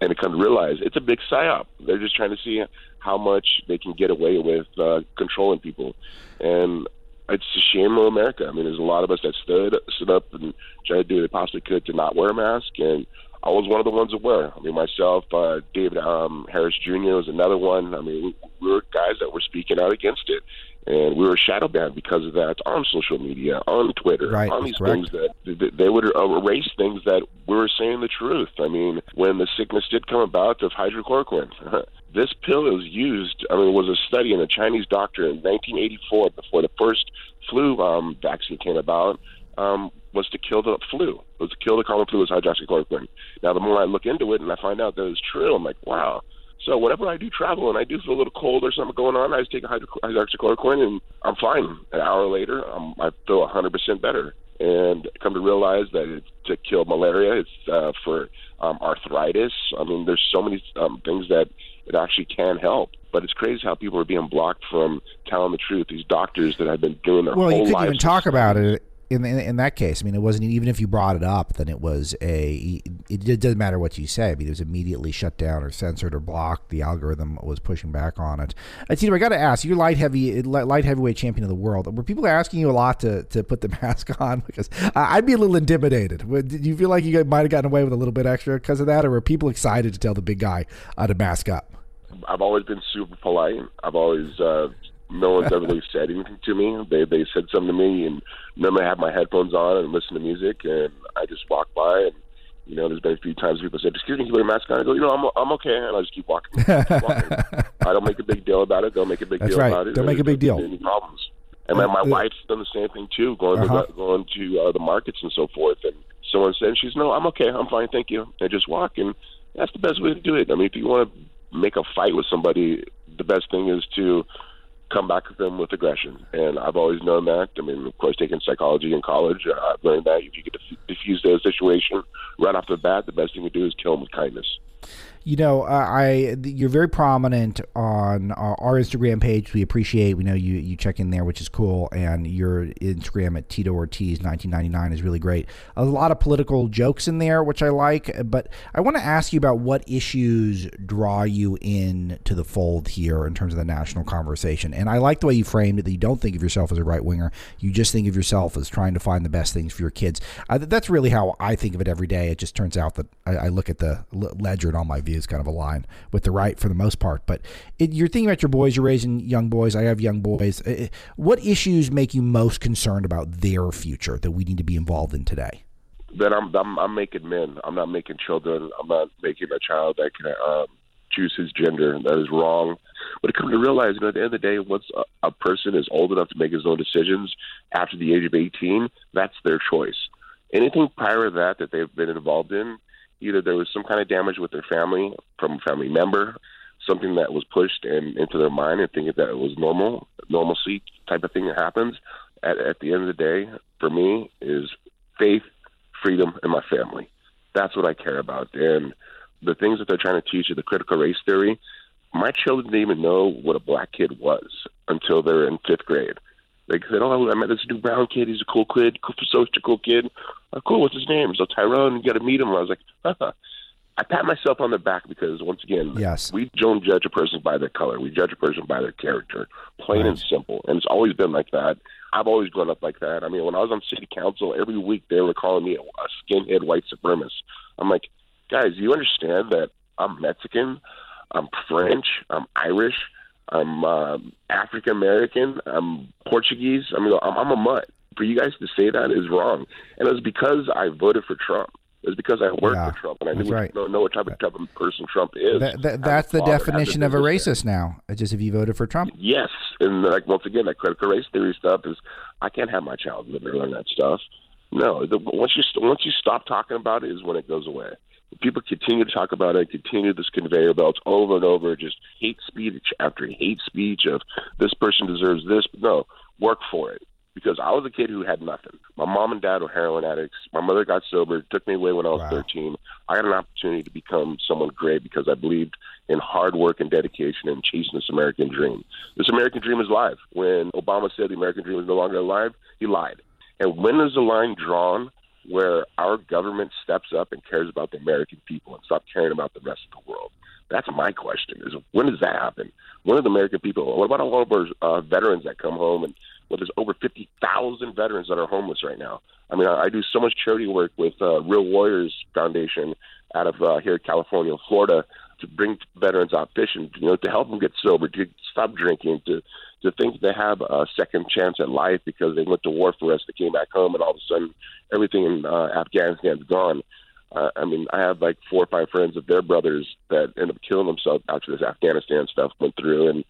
And to come to realize it's a big psyop. They're just trying to see how much they can get away with uh, controlling people. And it's a shame of America. I mean, there's a lot of us that stood stood up and tried to do what they possibly could to not wear a mask, and I was one of the ones that were. I mean, myself, uh, David um, Harris Jr. was another one. I mean, we, we were guys that were speaking out against it, and we were shadow banned because of that on social media, on Twitter, right, on these correct. things that they would erase things that we were saying the truth. I mean, when the sickness did come about of hydrochloroquine. this pill was used. I mean, it was a study in a Chinese doctor in 1984 before the first flu um, vaccine came about. Um, was to kill the flu. It was to kill the common flu was hydroxychloroquine. Now, the more I look into it and I find out that it's true, I'm like, wow. So whenever I do travel and I do feel a little cold or something going on, I just take a hydroxychloroquine and I'm fine. An hour later, I'm, I feel 100% better. And come to realize that it's to kill malaria. It's uh, for um, arthritis. I mean, there's so many um, things that it actually can help. But it's crazy how people are being blocked from telling the truth. These doctors that have been doing their well, whole you could lives. even talk about it in, in, in that case, I mean, it wasn't even if you brought it up, then it was a. It, it doesn't matter what you say. I mean, it was immediately shut down or censored or blocked. The algorithm was pushing back on it. Uh, Tito, I got to ask, you're light heavy, light heavyweight champion of the world. Were people asking you a lot to, to put the mask on? Because I'd be a little intimidated. Did you feel like you might have gotten away with a little bit extra because of that, or were people excited to tell the big guy uh, to mask up? I've always been super polite. I've always uh, no one's ever really said anything to me. They they said something to me, and normally I have my headphones on and listen to music, and I just walk by, and you know, there's been a few times people said, "Excuse me, can you put a mask on?" I go, "You know, I'm I'm okay," and I just keep walking. Keep walking. I don't make a big deal about it. Don't make a big That's deal right. about it. Don't make a big deal. Any problems? And then my Uh, wife's done the same thing too, going Uh-huh. to going to uh, the markets and so forth. And someone said, "She's no, I'm okay. I'm fine, thank you." And just walk, and that's the best way to do it. I mean, if you want to make a fight with somebody, the best thing is to come back at them with aggression. And I've always known that. I mean, of course, taking psychology in college, uh, I've learned that if you could diffuse the situation right off the bat, the best thing to do is kill them with kindness. You know, uh, I you're very prominent on our, our Instagram page. We appreciate. We know you you check in there, which is cool. And your Instagram at Tito Ortiz 1999 is really great. A lot of political jokes in there, which I like. But I want to ask you about what issues draw you in to the fold here in terms of the national conversation. And I like the way you framed it. That you don't think of yourself as a right winger. You just think of yourself as trying to find the best things for your kids. Uh, that's really how I think of it every day. It just turns out that I, I look at the ledger and all my views kind of align with the right for the most part. But it, you're thinking about your boys. You're raising young boys. I have young boys. What issues make you most concerned about their future that we need to be involved in today? That I'm, I'm I'm making men. I'm not making children. I'm not making a child that can um, choose his gender. That is wrong. But it comes to realize, you know, at the end of the day, once a, a person is old enough to make his own decisions after the age of 18, that's their choice. Anything prior to that that they've been involved in, either there was some kind of damage with their family from a family member, something that was pushed in, into their mind and thinking that it was normal, normalcy type of thing that happens. At, at the end of the day, for me, is faith, freedom, and my family. That's what I care about. And the things that they're trying to teach you, the critical race theory, my children didn't even know what a black kid was until they're in fifth grade. They said, "Oh, I met this new brown kid. He's a cool kid, cool, such a cool kid. Oh, cool. What's his name? So Tyrone. You got to meet him." I was like, Haha. I pat myself on the back because once again, yes, we don't judge a person by their color. We judge a person by their character, plain right. and simple. And it's always been like that. I've always grown up like that. I mean, when I was on city council, every week they were calling me a, a skinhead white supremacist. I'm like, guys, you understand that I'm Mexican, I'm French, I'm Irish, I'm uh, African American, I'm Portuguese. I mean, I'm, I'm a mutt. For you guys to say that is wrong, and it was because I voted for Trump. It's because I worked yeah, for Trump and I knew right. know, know what type of, type of person Trump is. That, that, that's the definition of a racist now. Just if you voted for Trump. Yes, and like once again, that critical race theory stuff is I can't have my child live and learn that stuff. No, the, once you once you stop talking about it is when it goes away. People continue to talk about it, continue this conveyor belts over and over, just hate speech after hate speech of this person deserves this. No, work for it because I was a kid who had nothing. My mom and dad were heroin addicts. My mother got sober, took me away when I was wow. 13. I had an opportunity to become someone great because I believed in hard work and dedication and chasing this American dream. This American dream is alive. When Obama said the American dream is no longer alive, he lied. And when is the line drawn where our government steps up and cares about the American people and stop caring about the rest of the world? That's my question: is when does that happen? When are the American people? What about all of our uh, veterans that come home and well, there's over 50,000 veterans that are homeless right now. I mean, I, I do so much charity work with uh, Real Warriors Foundation out of uh, here California, Florida, to bring veterans out fishing, you know, to help them get sober, to stop drinking, to to think they have a second chance at life because they went to war for us, they came back home, and all of a sudden everything in uh, Afghanistan's gone. Uh, I mean, I have like four or five friends of their brothers that end up killing themselves after this Afghanistan stuff went through, and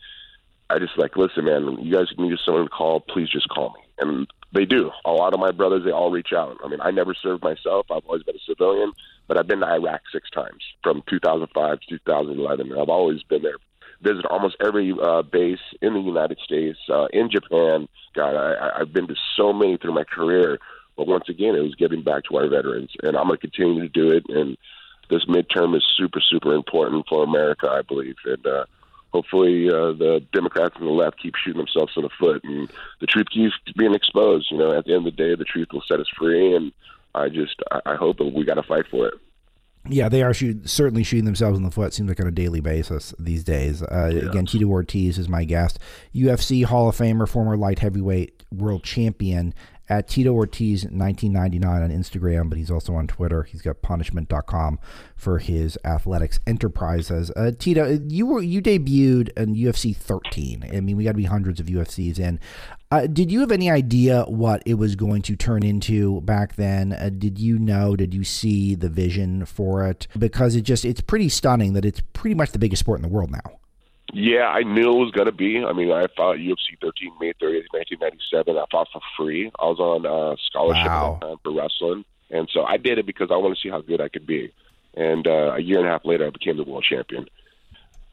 I just like, listen, man, you guys need someone to call. Please just call me. And they do. A lot of my brothers, they all reach out. I mean, I never served myself. I've always been a civilian, but I've been to Iraq six times from 2005 to 2011. I've always been there. Visited almost every uh, base in the United States, uh, in Japan. God, I, I've been to so many through my career. But once again, it was giving back to our veterans, and I'm going to continue to do it. And this midterm is super, super important for America, I believe. And uh, hopefully uh, the Democrats and the left keep shooting themselves in the foot, and the truth keeps being exposed. You know, at the end of the day, the truth will set us free, and I just I hope that we got to fight for it. Yeah, they are shoot, certainly shooting themselves in the foot. Seems like on a daily basis these days. Uh, yeah. Again, Tito Ortiz is my guest, UFC Hall of Famer, former light heavyweight world champion at Tito Ortiz 1999 on Instagram, but he's also on Twitter. He's got punishment.com for his athletics enterprises. Uh, Tito, you were you debuted in UFC 13. I mean, we got to be hundreds of UFCs in. Uh, did you have any idea what it was going to turn into back then? Uh, did you know? Did you see the vision for it? Because it just it's pretty stunning that it's pretty much the biggest sport in the world now. Yeah, I knew it was going to be. I mean, I fought UFC 13 May 30th, 1997. I fought for free. I was on uh, scholarship wow. time for wrestling. And so I did it because I wanted to see how good I could be. And uh, a year and a half later, I became the world champion.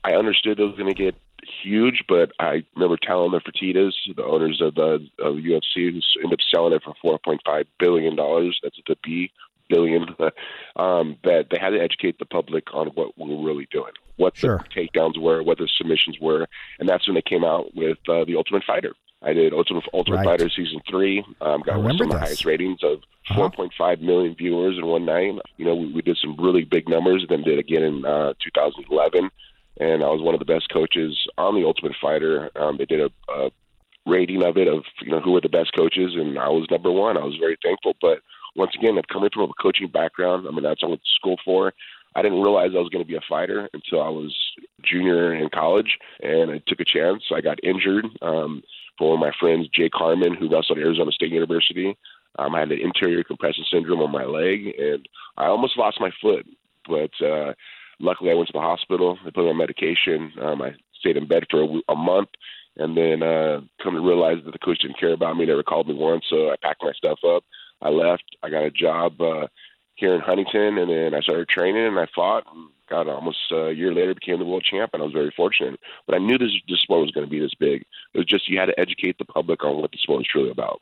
I understood it was going to get huge, but I remember telling the Fertittas, the owners of the of UFC, who ended up selling it for $4.5 billion. That's the B billion, um, that they had to educate the public on what we were really doing, what sure. the takedowns were, what the submissions were, and that's when they came out with uh, the Ultimate Fighter. I did Ultimate Ultimate right. Fighter season three. Um, got some of the highest ratings of uh-huh. 4.5 million viewers in one night. You know, we, we did some really big numbers. Then did again in uh, 2011, and I was one of the best coaches on the Ultimate Fighter. Um, they did a, a rating of it of you know who were the best coaches, and I was number one. I was very thankful, but once again, I'm coming from a coaching background. I mean, that's what I went to school for. I didn't realize I was going to be a fighter until I was junior in college, and I took a chance. I got injured um, for one of my friends, Jay Carmen, who wrestled at Arizona State University. Um, I had an anterior compression syndrome on my leg, and I almost lost my foot. But uh, luckily, I went to the hospital. They put me on medication. Um, I stayed in bed for a, a month, and then uh, come to realize that the coach didn't care about me. Never called me once, so I packed my stuff up. I left. I got a job uh, here in Huntington, and then I started training, and I fought. And got almost a year later became the world champ, and I was very fortunate. But I knew this this sport was going to be this big. It was just you had to educate the public on what the sport was truly about.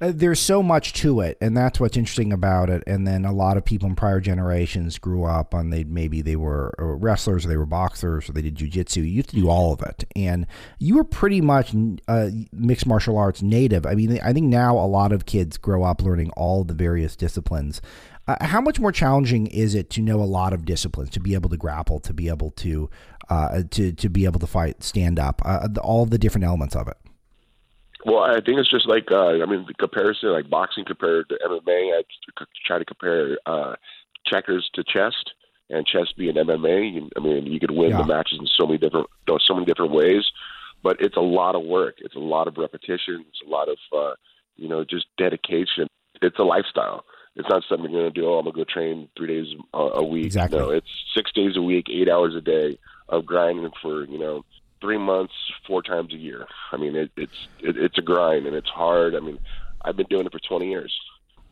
Uh, there's so much to it, and that's what's interesting about it. And then a lot of people in prior generations grew up on they maybe they were uh, wrestlers, or they were boxers, or they did jujitsu. You used to do all of it, and you were pretty much uh, mixed martial arts native. I mean, I think now a lot of kids grow up learning all the various disciplines. Uh, how much more challenging is it to know a lot of disciplines, to be able to grapple, to be able to uh, to to be able to fight, stand up, all the different elements of it? Well, I think it's just like uh, I mean the comparison, like boxing compared to MMA. I try to compare uh, checkers to chess, and chess being MMA. I mean, you could win yeah. the matches in so many different, so many different ways. But it's a lot of work. It's a lot of repetition. It's a lot of, uh, you know, just dedication. It's a lifestyle. It's not something you're going to do. Oh, I'm going to go train three days a, a week. Exactly. No, it's six days a week, eight hours a day of grinding for you know three months, four times a year. I mean, it, it's it, it's a grind and it's hard. I mean, I've been doing it for 20 years,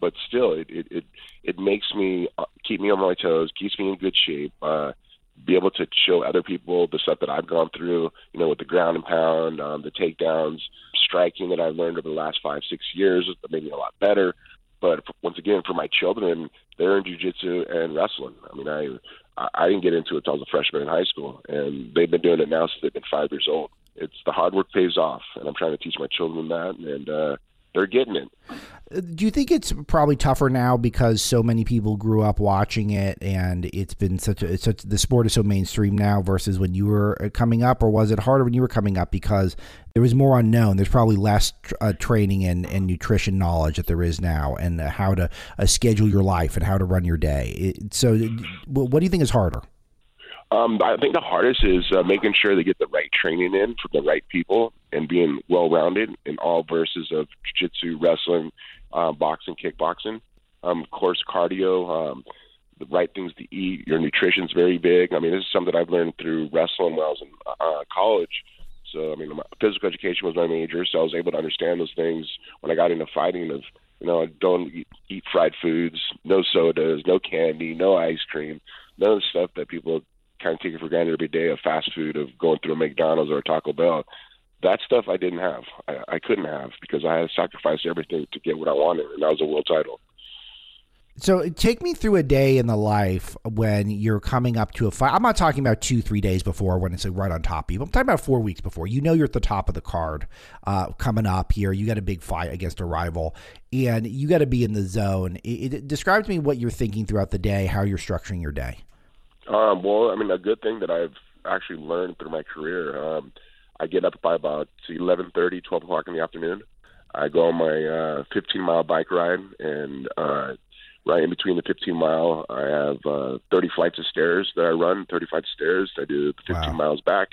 but still, it it it, it makes me uh, keep me on my toes, keeps me in good shape. Uh, be able to show other people the stuff that I've gone through, you know, with the ground and pound, um, the takedowns, striking that I've learned over the last five, six years, maybe a lot better. But once again, for my children, they're in jujitsu and wrestling. I mean, I I didn't get into it until I was a freshman in high school, and they've been doing it now since they've been five years old. It's the hard work pays off, and I'm trying to teach my children that, and uh, they're getting it. Do you think it's probably tougher now because so many people grew up watching it, and it's been such a such the sport is so mainstream now versus when you were uh, coming up, or was it harder when you were coming up because there was more unknown? There's probably less uh, training and, and nutrition knowledge that there is now, and how to uh, schedule your life and how to run your day. It, so, what do you think is harder? Um, I think the hardest is uh, making sure they get the right training in from the right people and being well rounded in all verses of jiu-jitsu, wrestling, uh, boxing, kickboxing. Um, of course, cardio, um, the right things to eat. Your nutrition is very big. I mean, this is something I've learned through wrestling while I was in uh, college. So, I mean, my physical education was my major, so I was able to understand those things when I got into fighting. Of you know, don't eat, eat fried foods, no sodas, no candy, no ice cream, none of the stuff that people kind of take it for granted every day of fast food, of going through a McDonald's or a Taco Bell. That stuff I didn't have. I, I couldn't have because I had sacrificed everything to get what I wanted, and that was a world title. So take me through a day in the life when you're coming up to a fight. I'm not talking about two, three days before when it's right on top of you. I'm talking about four weeks before. You know you're at the top of the card uh, coming up here. You got a big fight against a rival, and you got to be in the zone. It, it describe to me what you're thinking throughout the day, how you're structuring your day. Um, well, I mean, a good thing that I've actually learned through my career. Um, I get up by about eleven thirty, twelve o'clock in the afternoon. I go on my uh, 15 mile bike ride, and uh, right in between the 15 mile, I have uh, 30 flights of stairs that I run. 30 flights of stairs. I do 15 wow. miles back.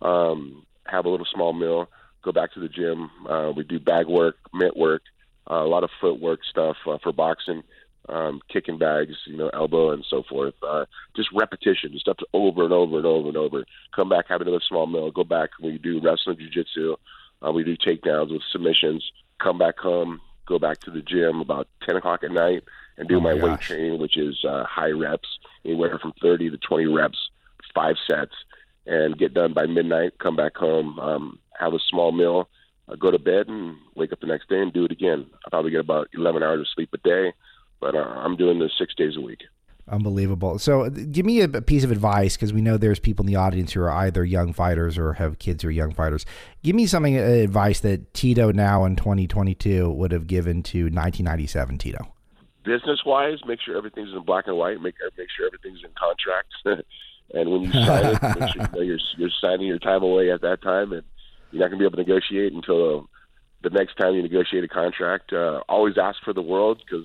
Um, have a little small meal. Go back to the gym. Uh, we do bag work, mitt work, uh, a lot of footwork stuff uh, for boxing um, kicking bags, you know, elbow and so forth. Uh, just repetition, just up to over and over and over and over. Come back, have another small meal. Go back. We do wrestling, jiu-jitsu. Uh, we do takedowns with submissions. Come back home. Go back to the gym about 10 o'clock at night and do oh my, my weight training, which is uh, high reps, anywhere from 30 to 20 reps, five sets, and get done by midnight. Come back home, um, have a small meal, uh, go to bed, and wake up the next day and do it again. I probably get about 11 hours of sleep a day but uh, I'm doing this six days a week. Unbelievable. So, give me a piece of advice because we know there's people in the audience who are either young fighters or have kids who are young fighters. Give me something uh, advice that Tito now in 2022 would have given to 1997 Tito. Business wise, make sure everything's in black and white. Make make sure everything's in contracts, and when you sign it, make sure you know you're you're signing your time away at that time, and you're not going to be able to negotiate until the next time you negotiate a contract. Uh, always ask for the world because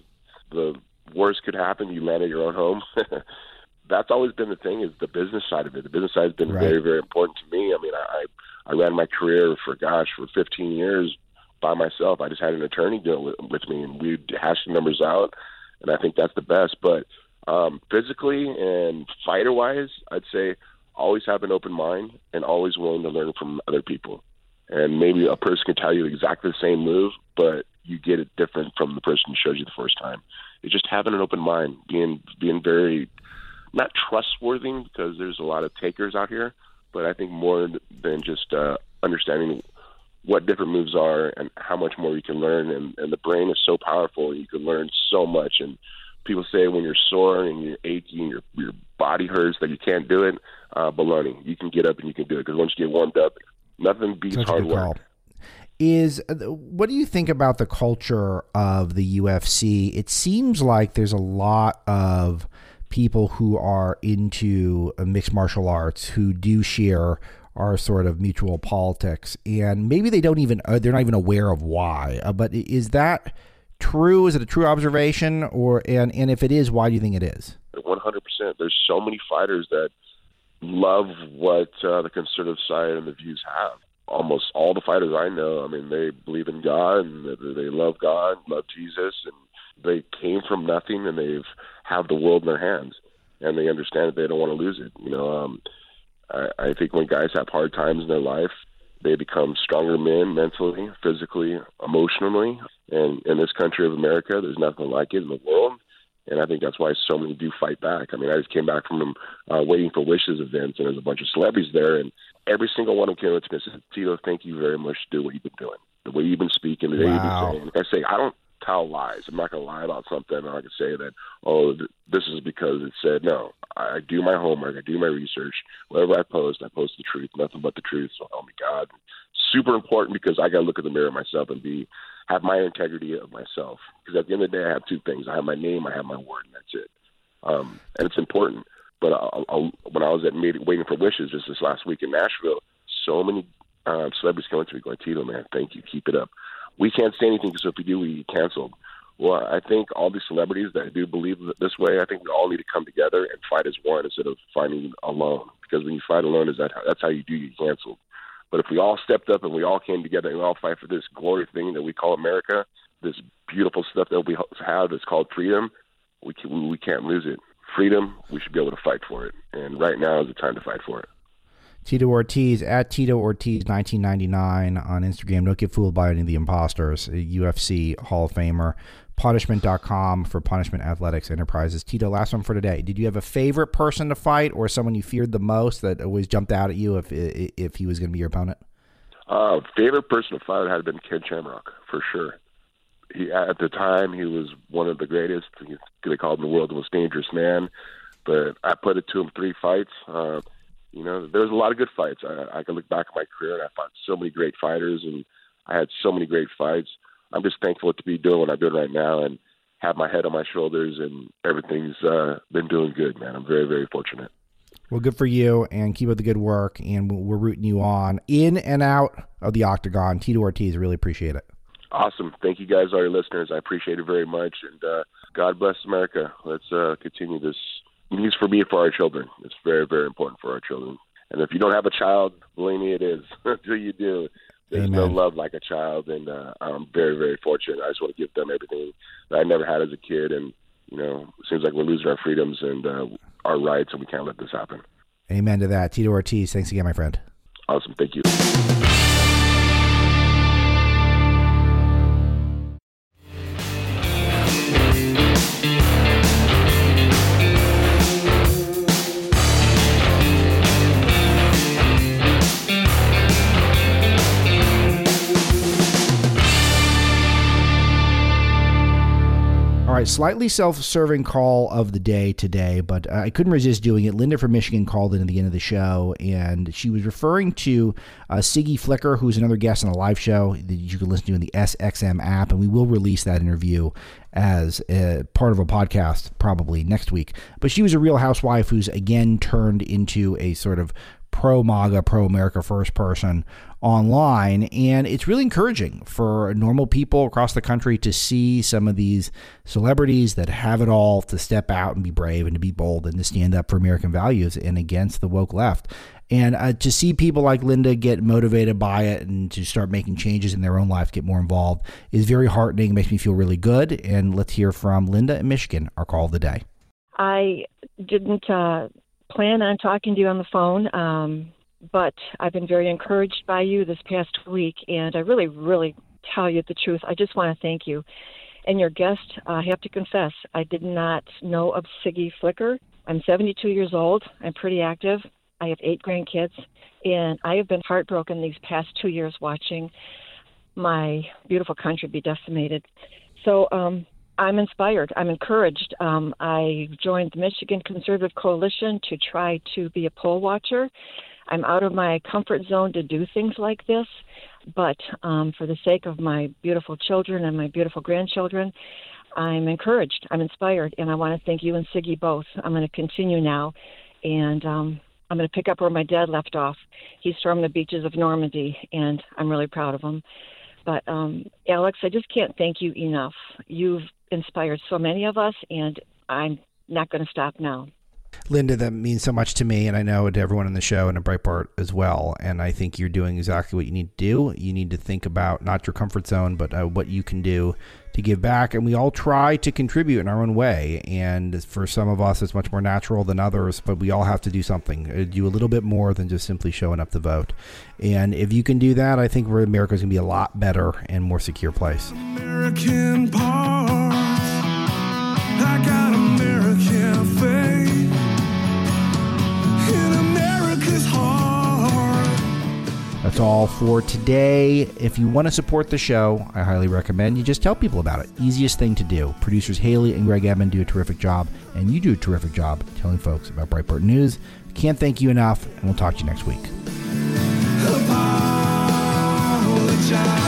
the worst could happen, you land at your own home. That's always been the thing is the business side of it. The business side has been right. very, very important to me. I mean, I I ran my career for gosh for 15 years by myself. I just had an attorney deal with, with me, and we hashed the numbers out. And I think that's the best. But Um, physically and fighter wise, I'd say always have an open mind and always willing to learn from other people. And maybe a person can tell you exactly the same move, but you get it different from the person who shows you the first time. It's just having an open mind, being being very not trustworthy because there's a lot of takers out here, but I think more than just uh, understanding what different moves are and how much more you can learn. And, and the brain is so powerful, you can learn so much. And people say when you're sore and you're achy and your your body hurts that you can't do it. Uh, baloney. You can get up and you can do it because once you get warmed up, nothing beats hard work. Call. Is uh, what do you think about the culture of the UFC? It seems like there's a lot of people who are into mixed martial arts who do share our sort of mutual politics, and maybe they don't even uh, they're not even aware of why. Uh, but is that true? Is it a true observation, or and and if it is, why do you think it is? One hundred percent. There's so many fighters that love what uh, the conservative side and the views have. Almost all the fighters I know, I mean, they believe in God and they love God, love Jesus, and they came from nothing and they've have the world in their hands, and they understand that they don't want to lose it. You know, um, I, I think when guys have hard times in their life, they become stronger men mentally, physically, emotionally. And in this country of America, there's nothing like it in the world. And I think that's why so many do fight back. I mean, I just came back from uh, Waiting for Wishes events, and there's a bunch of celebrities there, and every single one of them came up to me and said, Tito, thank you very much for doing what you've been doing, the way you've been speaking, the way wow. you've been saying. Like I say, I don't tell lies. I'm not going to lie about something. And I can say that, oh, th- this is because it said no. I, I do my homework. I do my research. Whatever I post, I post the truth, nothing but the truth. So help me God. Super important because I got to look in the mirror myself and be have my integrity of myself. Because at the end of the day, I have two things. I have my name, I have my word, and that's it. Um, and it's important. But I'll, I'll, when I was at meeting, waiting for wishes just this last week in Nashville, so many uh, celebrities coming to me going, Tito, man, thank you, keep it up we can't say anything because if we do, we get canceled. Well, I think all these celebrities that do believe this way, I think we all need to come together and fight as one instead of fighting alone. Because when you fight alone, is that how, that's how you do get canceled. But if we all stepped up and we all came together and we all fight for this glory thing that we call America, this beautiful stuff that we have that's called freedom, we can, we can't lose it. Freedom, we should be able to fight for it. And right now is the time to fight for it. Tito Ortiz at Tito Ortiz 1999 on Instagram. Don't get fooled by any of the imposters. UFC Hall of Famer. Punishment.com for Punishment Athletics Enterprises. Tito, last one for today. Did you have a favorite person to fight or someone you feared the most that always jumped out at you if if he was going to be your opponent? Uh, favorite person to fight had been Ken Shamrock for sure. He at the time he was one of the greatest. They called him the world's most dangerous man. But I put it to him three fights. Uh, you know, there was a lot of good fights. I, I can look back at my career and I fought so many great fighters, and I had so many great fights. I'm just thankful to be doing what I'm doing right now and have my head on my shoulders, and everything's uh, been doing good, man. I'm very, very fortunate. Well, good for you, and keep up the good work. And we're rooting you on in and out of the octagon. Tito Ortiz, really appreciate it. Awesome. Thank you guys, all your listeners. I appreciate it very much. And uh, God bless America. Let's uh, continue this news for me for our children. It's very, very important for our children. And if you don't have a child, believe me, it is until you do. There's Amen. no love like a child, and uh, I'm very, very fortunate. I just want to give them everything that I never had as a kid, and you know, it seems like we're losing our freedoms and uh, our rights, and we can't let this happen. Amen to that. Tito Ortiz, thanks again, my friend. Awesome. Thank you. Slightly self-serving call of the day today, but I couldn't resist doing it. Linda from Michigan called in at the end of the show, and she was referring to uh, Siggy Flicker, who's another guest on a live show that you can listen to in the SXM app, and we will release that interview as a part of a podcast probably next week. But she was a real housewife who's again turned into a sort of pro MAGA, pro America first person online. And it's really encouraging for normal people across the country to see some of these celebrities that have it all to step out and be brave and to be bold and to stand up for American values and against the woke left. And uh, to see people like Linda get motivated by it and to start making changes in their own life, get more involved, is very heartening. Makes me feel really good. And let's hear from Linda in Michigan, our call of the day. I didn't uh, plan on talking to you on the phone, um, but I've been very encouraged by you this past week, and I really, really tell you the truth. I just want to thank you. And your guest, I have to confess, I did not know of Siggy Flicker. I'm 72 years old. I'm pretty active. I have eight grandkids, and I have been heartbroken these past two years watching my beautiful country be decimated. So um, I'm inspired. I'm encouraged. Um, I joined the Michigan Conservative Coalition to try to be a poll watcher. I'm out of my comfort zone to do things like this, but um, for the sake of my beautiful children and my beautiful grandchildren, I'm encouraged. I'm inspired, and I want to thank you and Siggy both. I'm going to continue now, and um, I'm going to pick up where my dad left off. He's from the beaches of Normandy, and I'm really proud of him. But um, Alex, I just can't thank you enough. You've inspired so many of us, and I'm not going to stop now. Linda, that means so much to me, and I know to everyone on the show and at Breitbart as well. And I think you're doing exactly what you need to do. You need to think about not your comfort zone, but uh, what you can do to give back. And we all try to contribute in our own way. And for some of us, it's much more natural than others, but we all have to do something, uh, do a little bit more than just simply showing up to vote. And if you can do that, I think America's going to be a lot better and more secure place. American I That's all for today. If you want to support the show, I highly recommend you just tell people about it. Easiest thing to do. Producers Haley and Greg Edmond do a terrific job, and you do a terrific job telling folks about Breitbart News. Can't thank you enough, and we'll talk to you next week. Apologize.